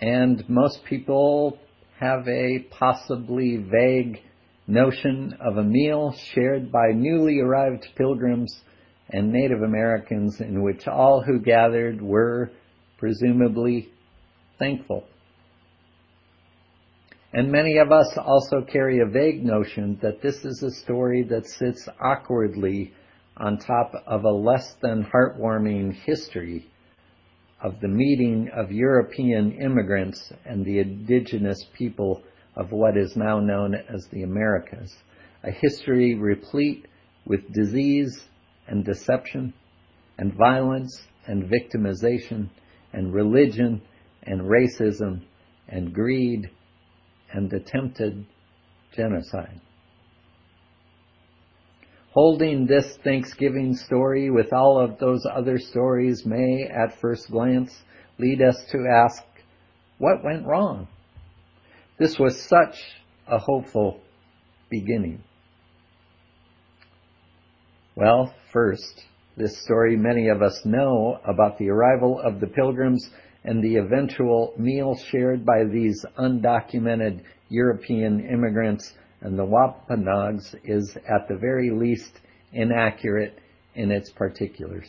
and most people have a possibly vague notion of a meal shared by newly arrived pilgrims and Native Americans in which all who gathered were presumably thankful. And many of us also carry a vague notion that this is a story that sits awkwardly on top of a less than heartwarming history of the meeting of European immigrants and the indigenous people of what is now known as the Americas. A history replete with disease and deception and violence and victimization and religion and racism and greed and attempted genocide. Holding this Thanksgiving story with all of those other stories may, at first glance, lead us to ask, what went wrong? This was such a hopeful beginning. Well, first, this story many of us know about the arrival of the pilgrims and the eventual meal shared by these undocumented European immigrants and the Wampanoags is at the very least inaccurate in its particulars.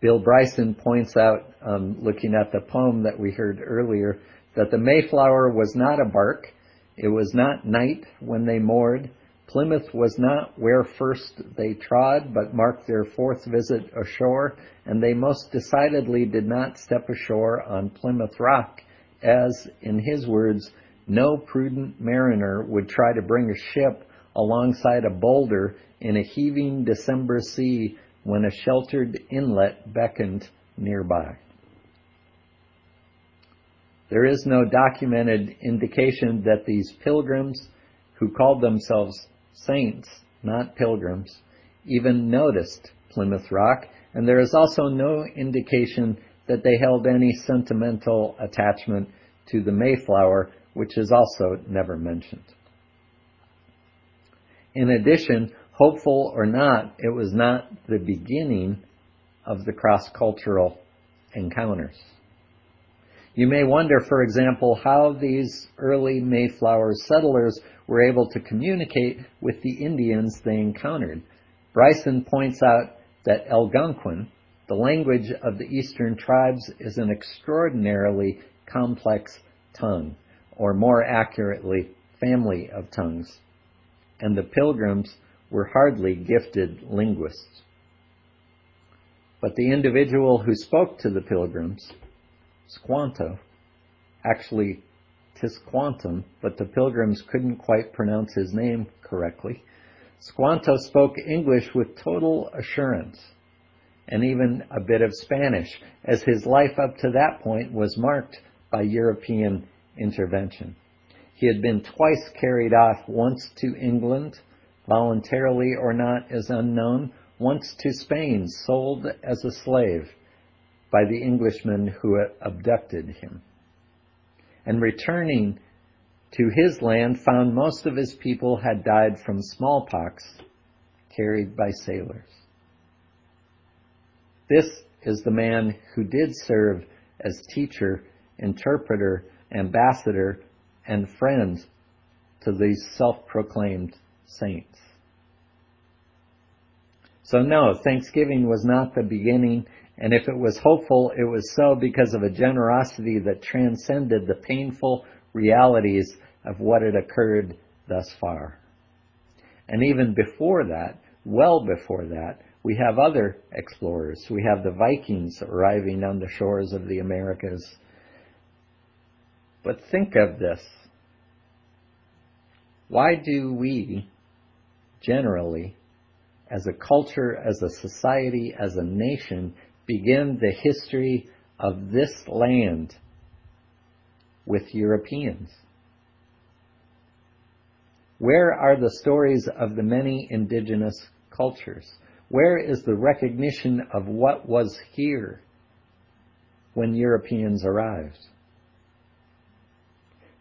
Bill Bryson points out, um, looking at the poem that we heard earlier, that the Mayflower was not a bark, it was not night when they moored, Plymouth was not where first they trod, but marked their fourth visit ashore, and they most decidedly did not step ashore on Plymouth Rock, as, in his words, no prudent mariner would try to bring a ship alongside a boulder in a heaving December sea when a sheltered inlet beckoned nearby. There is no documented indication that these pilgrims, who called themselves saints, not pilgrims, even noticed Plymouth Rock, and there is also no indication that they held any sentimental attachment to the Mayflower, which is also never mentioned. In addition, hopeful or not, it was not the beginning of the cross-cultural encounters. You may wonder, for example, how these early Mayflower settlers were able to communicate with the Indians they encountered. Bryson points out that Algonquin, the language of the eastern tribes, is an extraordinarily complex tongue, or more accurately, family of tongues. And the pilgrims were hardly gifted linguists. But the individual who spoke to the pilgrims, Squanto, actually Tisquantum, but the pilgrims couldn't quite pronounce his name correctly. Squanto spoke English with total assurance and even a bit of Spanish, as his life up to that point was marked by European intervention. He had been twice carried off, once to England, voluntarily or not is unknown, once to Spain, sold as a slave by the Englishmen who abducted him and returning to his land found most of his people had died from smallpox carried by sailors. This is the man who did serve as teacher, interpreter, ambassador, and friend to these self-proclaimed saints. So no, Thanksgiving was not the beginning and if it was hopeful, it was so because of a generosity that transcended the painful realities of what had occurred thus far. And even before that, well before that, we have other explorers. We have the Vikings arriving on the shores of the Americas. But think of this. Why do we generally, as a culture, as a society, as a nation, begin the history of this land with Europeans? Where are the stories of the many indigenous cultures? Where is the recognition of what was here when Europeans arrived?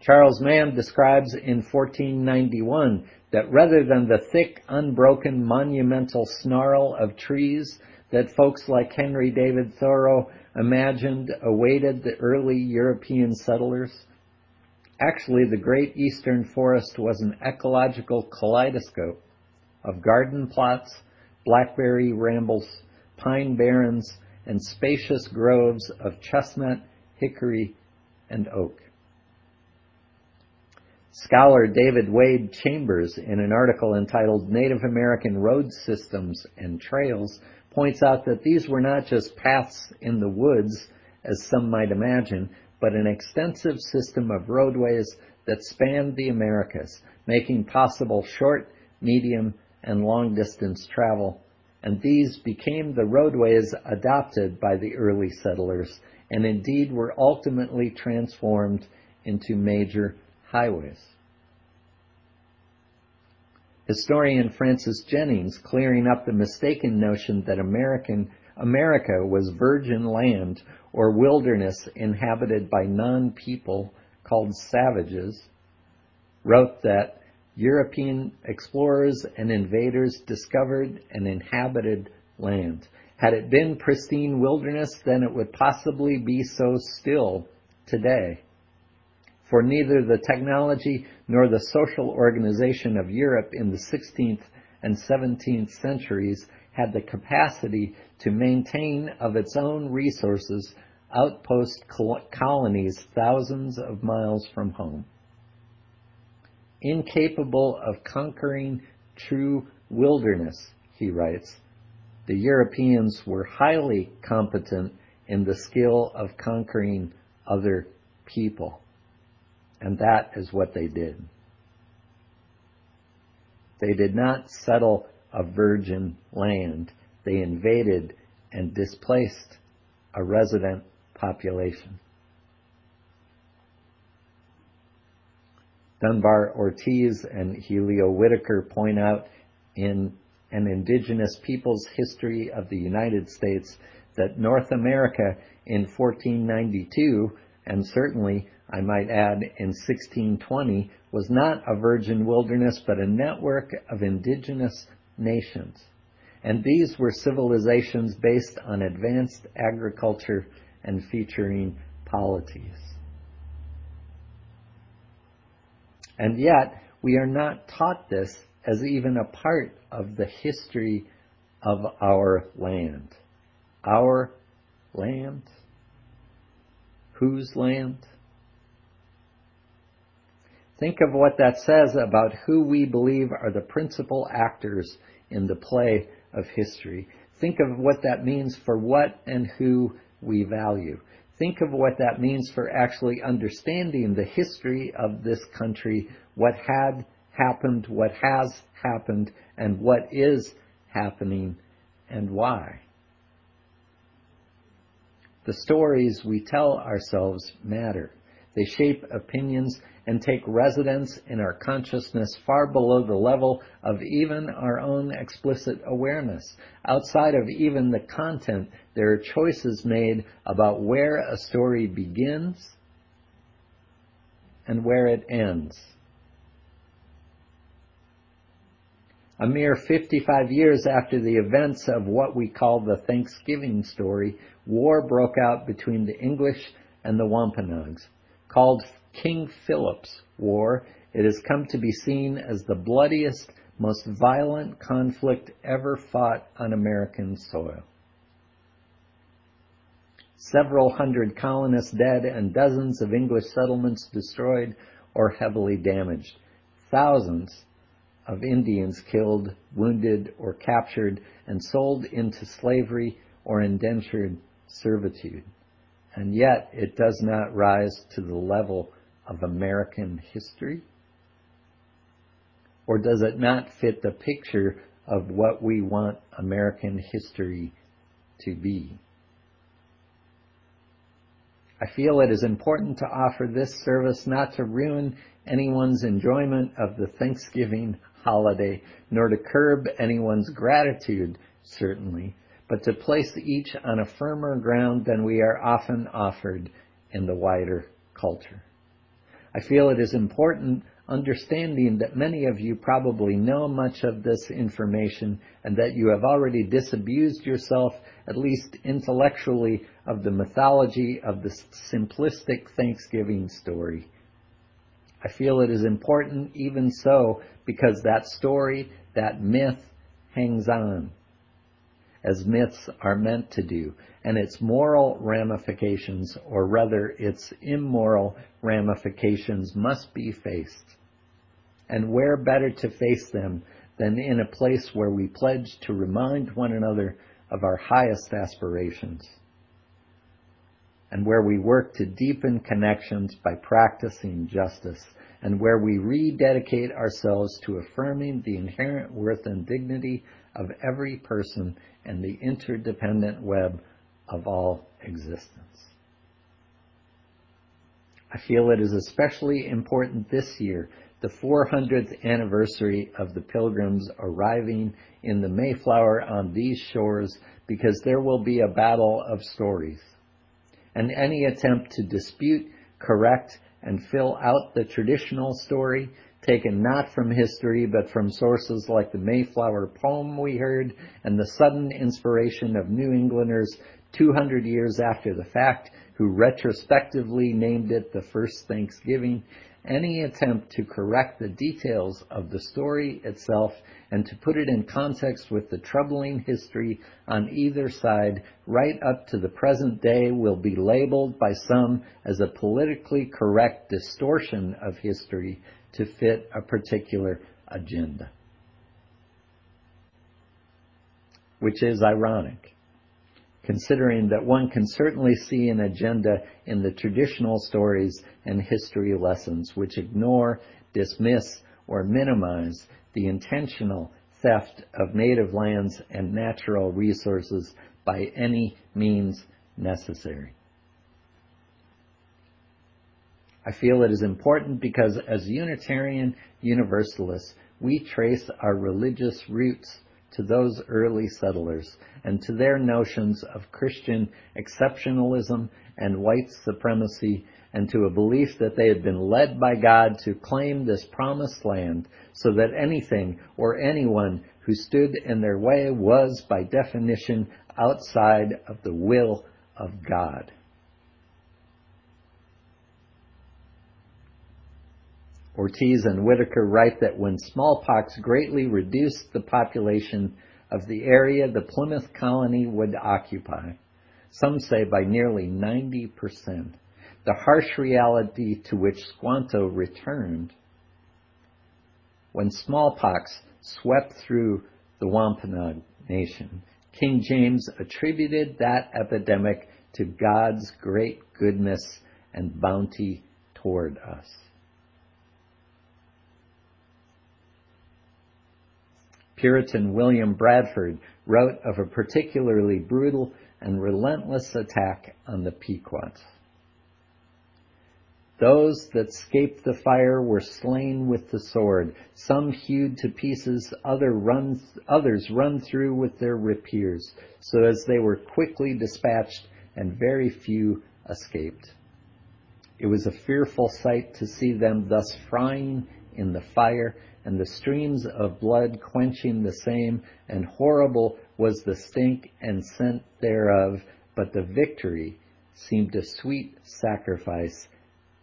Charles Mann describes in 1491 that rather than the thick, unbroken, monumental snarl of trees that folks like Henry David Thoreau imagined awaited the early European settlers? Actually, the great eastern forest was an ecological kaleidoscope of garden plots, blackberry rambles, pine barrens, and spacious groves of chestnut, hickory, and oak. Scholar David Wade Chambers, in an article entitled Native American Road Systems and Trails, points out that these were not just paths in the woods, as some might imagine, but an extensive system of roadways that spanned the Americas, making possible short, medium, and long distance travel. And these became the roadways adopted by the early settlers, and indeed were ultimately transformed into major highways. Historian Francis Jennings, clearing up the mistaken notion that American America was virgin land or wilderness inhabited by non-people called savages, wrote that European explorers and invaders discovered and inhabited land. Had it been pristine wilderness, then it would possibly be so still today for neither the technology nor the social organization of Europe in the 16th and 17th centuries had the capacity to maintain of its own resources outpost colonies thousands of miles from home. Incapable of conquering true wilderness, he writes, the Europeans were highly competent in the skill of conquering other people. And that is what they did. They did not settle a virgin land. They invaded and displaced a resident population. Dunbar Ortiz and Helio Whitaker point out in An Indigenous Peoples History of the United States that North America in 1492 and certainly I might add, in 1620 was not a virgin wilderness, but a network of indigenous nations. And these were civilizations based on advanced agriculture and featuring polities. And yet, we are not taught this as even a part of the history of our land. Our land? Whose land? Think of what that says about who we believe are the principal actors in the play of history. Think of what that means for what and who we value. Think of what that means for actually understanding the history of this country, what had happened, what has happened, and what is happening, and why. The stories we tell ourselves matter. They shape opinions and take residence in our consciousness far below the level of even our own explicit awareness. Outside of even the content, there are choices made about where a story begins and where it ends. A mere 55 years after the events of what we call the Thanksgiving story, war broke out between the English and the Wampanoags. Called King Philip's War, it has come to be seen as the bloodiest, most violent conflict ever fought on American soil. Several hundred colonists dead and dozens of English settlements destroyed or heavily damaged. Thousands of Indians killed, wounded, or captured and sold into slavery or indentured servitude. And yet it does not rise to the level of American history? Or does it not fit the picture of what we want American history to be? I feel it is important to offer this service not to ruin anyone's enjoyment of the Thanksgiving holiday, nor to curb anyone's gratitude, certainly, but to place each on a firmer ground than we are often offered in the wider culture. I feel it is important understanding that many of you probably know much of this information and that you have already disabused yourself, at least intellectually, of the mythology of the simplistic Thanksgiving story. I feel it is important even so because that story, that myth, hangs on as myths are meant to do, and its moral ramifications, or rather its immoral ramifications, must be faced. And where better to face them than in a place where we pledge to remind one another of our highest aspirations, and where we work to deepen connections by practicing justice, and where we rededicate ourselves to affirming the inherent worth and dignity of every person and the interdependent web of all existence. I feel it is especially important this year, the 400th anniversary of the pilgrims arriving in the Mayflower on these shores, because there will be a battle of stories. And any attempt to dispute, correct, and fill out the traditional story taken not from history but from sources like the Mayflower poem we heard and the sudden inspiration of New Englanders 200 years after the fact who retrospectively named it the first Thanksgiving. Any attempt to correct the details of the story itself and to put it in context with the troubling history on either side right up to the present day will be labeled by some as a politically correct distortion of history to fit a particular agenda. Which is ironic considering that one can certainly see an agenda in the traditional stories and history lessons which ignore, dismiss, or minimize the intentional theft of native lands and natural resources by any means necessary. I feel it is important because as Unitarian Universalists, we trace our religious roots to those early settlers and to their notions of Christian exceptionalism and white supremacy and to a belief that they had been led by God to claim this promised land so that anything or anyone who stood in their way was by definition outside of the will of God. Ortiz and Whitaker write that when smallpox greatly reduced the population of the area the Plymouth colony would occupy, some say by nearly 90%, the harsh reality to which Squanto returned when smallpox swept through the Wampanoag Nation. King James attributed that epidemic to God's great goodness and bounty toward us. Puritan William Bradford wrote of a particularly brutal and relentless attack on the Pequots. Those that scaped the fire were slain with the sword, some hewed to pieces, other others run through with their rapiers, so as they were quickly dispatched, and very few escaped. It was a fearful sight to see them thus frying in the fire, and the streams of blood quenching the same, and horrible was the stink and scent thereof, but the victory seemed a sweet sacrifice,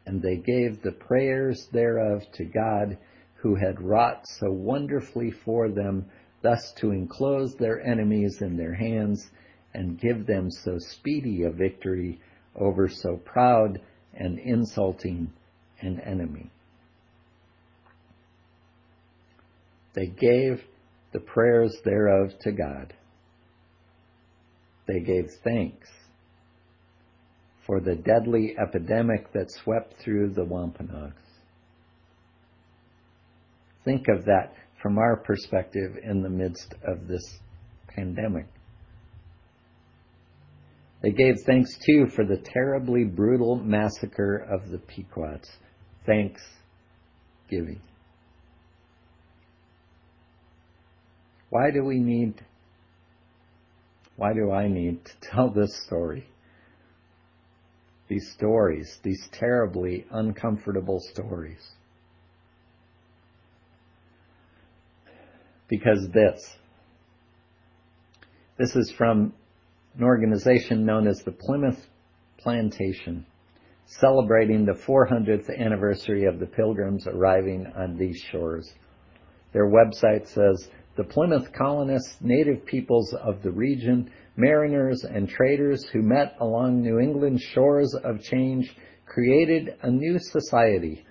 and they gave the prayers thereof to God, who had wrought so wonderfully for them, thus to enclose their enemies in their hands, and give them so speedy a victory over so proud and insulting an enemy. They gave the prayers thereof to God. They gave thanks for the deadly epidemic that swept through the Wampanoags. Think of that from our perspective in the midst of this pandemic. They gave thanks too for the terribly brutal massacre of the Pequots. Thanksgiving. Why do we need, why do I need to tell this story? These stories, these terribly uncomfortable stories. because this. This is from an organization known as the Plymouth Plantation, celebrating the 400th anniversary of the pilgrims arriving on these shores. Their website says, the Plymouth colonists, native peoples of the region, mariners and traders who met along New England's shores of change created a new society,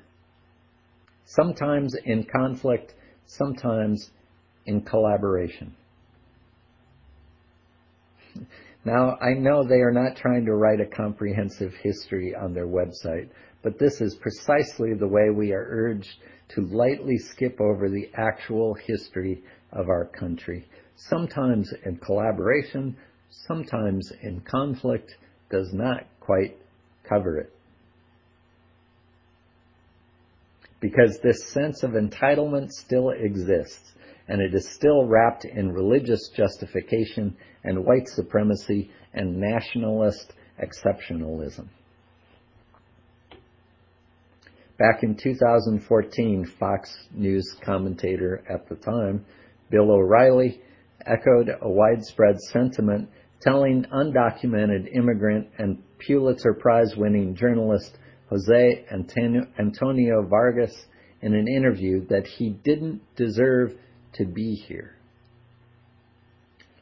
sometimes in conflict, sometimes in collaboration. Now, I know they are not trying to write a comprehensive history on their website, but this is precisely the way we are urged to lightly skip over the actual history of our country, sometimes in collaboration, sometimes in conflict, does not quite cover it. Because this sense of entitlement still exists, and it is still wrapped in religious justification and white supremacy and nationalist exceptionalism. Back in 2014, Fox News commentator at the time, Bill O'Reilly, echoed a widespread sentiment telling undocumented immigrant and Pulitzer Prize winning journalist Jose Antonio Vargas in an interview that he didn't deserve to be here.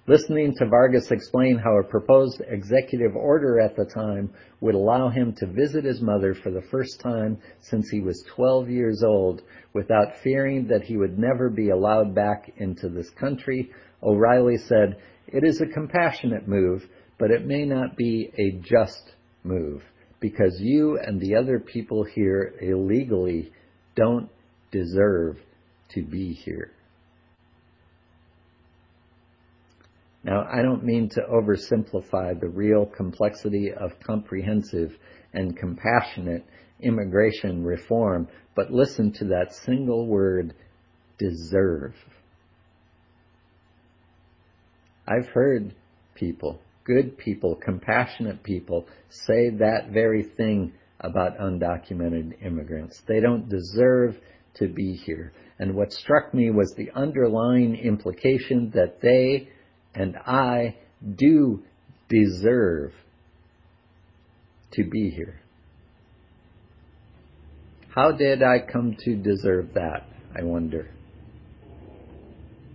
Listening to Vargas explain how a proposed executive order at the time would allow him to visit his mother for the first time since he was 12 years old without fearing that he would never be allowed back into this country, O'Reilly said, It is a compassionate move, but it may not be a just move because you and the other people here illegally don't deserve to be here. Now, I don't mean to oversimplify the real complexity of comprehensive and compassionate immigration reform, but listen to that single word, deserve. I've heard people, good people, compassionate people, say that very thing about undocumented immigrants. They don't deserve to be here. And what struck me was the underlying implication that they and I do deserve to be here. How did I come to deserve that, I wonder?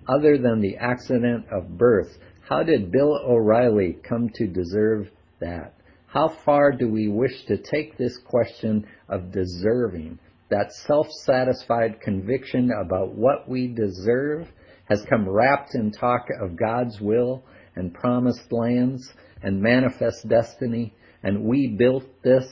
Other than the accident of birth, how did Bill O'Reilly come to deserve that? How far do we wish to take this question of deserving, that self-satisfied conviction about what we deserve has come wrapped in talk of God's will and promised lands and manifest destiny, and we built this,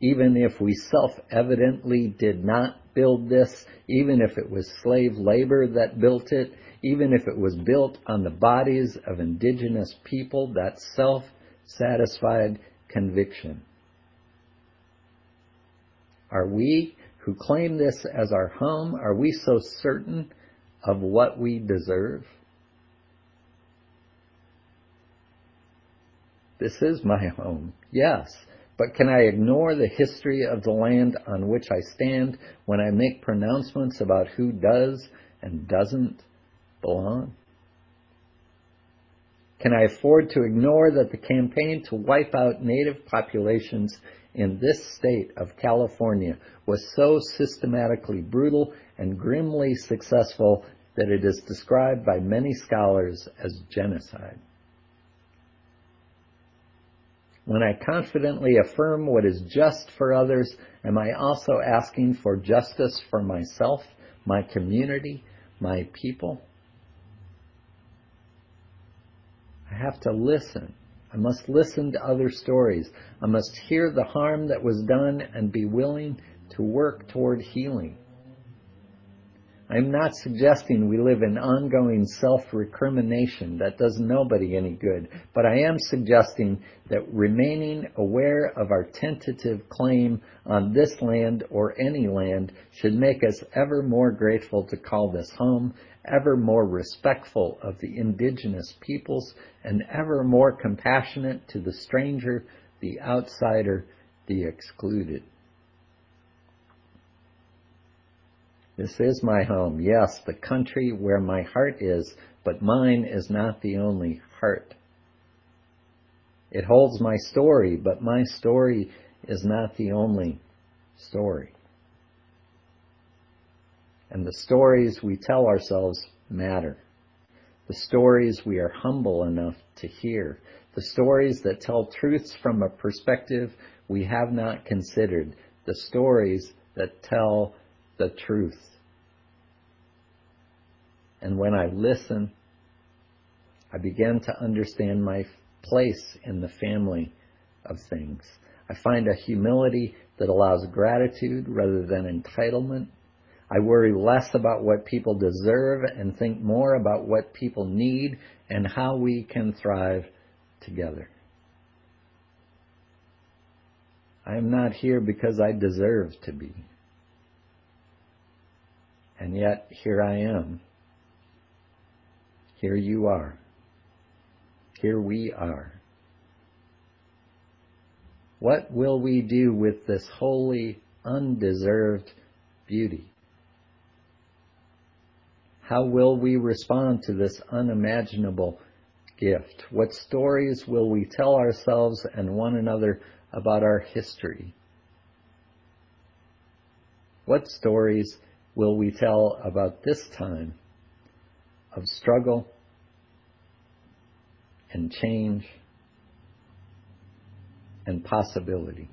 even if we self-evidently did not build this, even if it was slave labor that built it, even if it was built on the bodies of indigenous people, that self-satisfied conviction. Are we who claim this as our home, are we so certain of what we deserve? This is my home, yes, but can I ignore the history of the land on which I stand when I make pronouncements about who does and doesn't belong? Can I afford to ignore that the campaign to wipe out native populations in this state of California was so systematically brutal and grimly successful that it is described by many scholars as genocide. When I confidently affirm what is just for others, am I also asking for justice for myself, my community, my people? I have to listen. I must listen to other stories. I must hear the harm that was done and be willing to work toward healing. I'm not suggesting we live in ongoing self-recrimination. That does nobody any good. But I am suggesting that remaining aware of our tentative claim on this land or any land should make us ever more grateful to call this home, ever more respectful of the indigenous peoples, and ever more compassionate to the stranger, the outsider, the excluded. This is my home, yes, the country where my heart is, but mine is not the only heart. It holds my story, but my story is not the only story. And the stories we tell ourselves matter. The stories we are humble enough to hear. The stories that tell truths from a perspective we have not considered. The stories that tell the truth. And when I listen, I begin to understand my place in the family of things. I find a humility that allows gratitude rather than entitlement. I worry less about what people deserve and think more about what people need and how we can thrive together. I am not here because I deserve to be. And yet, here I am. Here you are. Here we are. What will we do with this holy, undeserved beauty? How will we respond to this unimaginable gift? What stories will we tell ourselves and one another about our history? What stories will we tell about this time of struggle and change and possibility?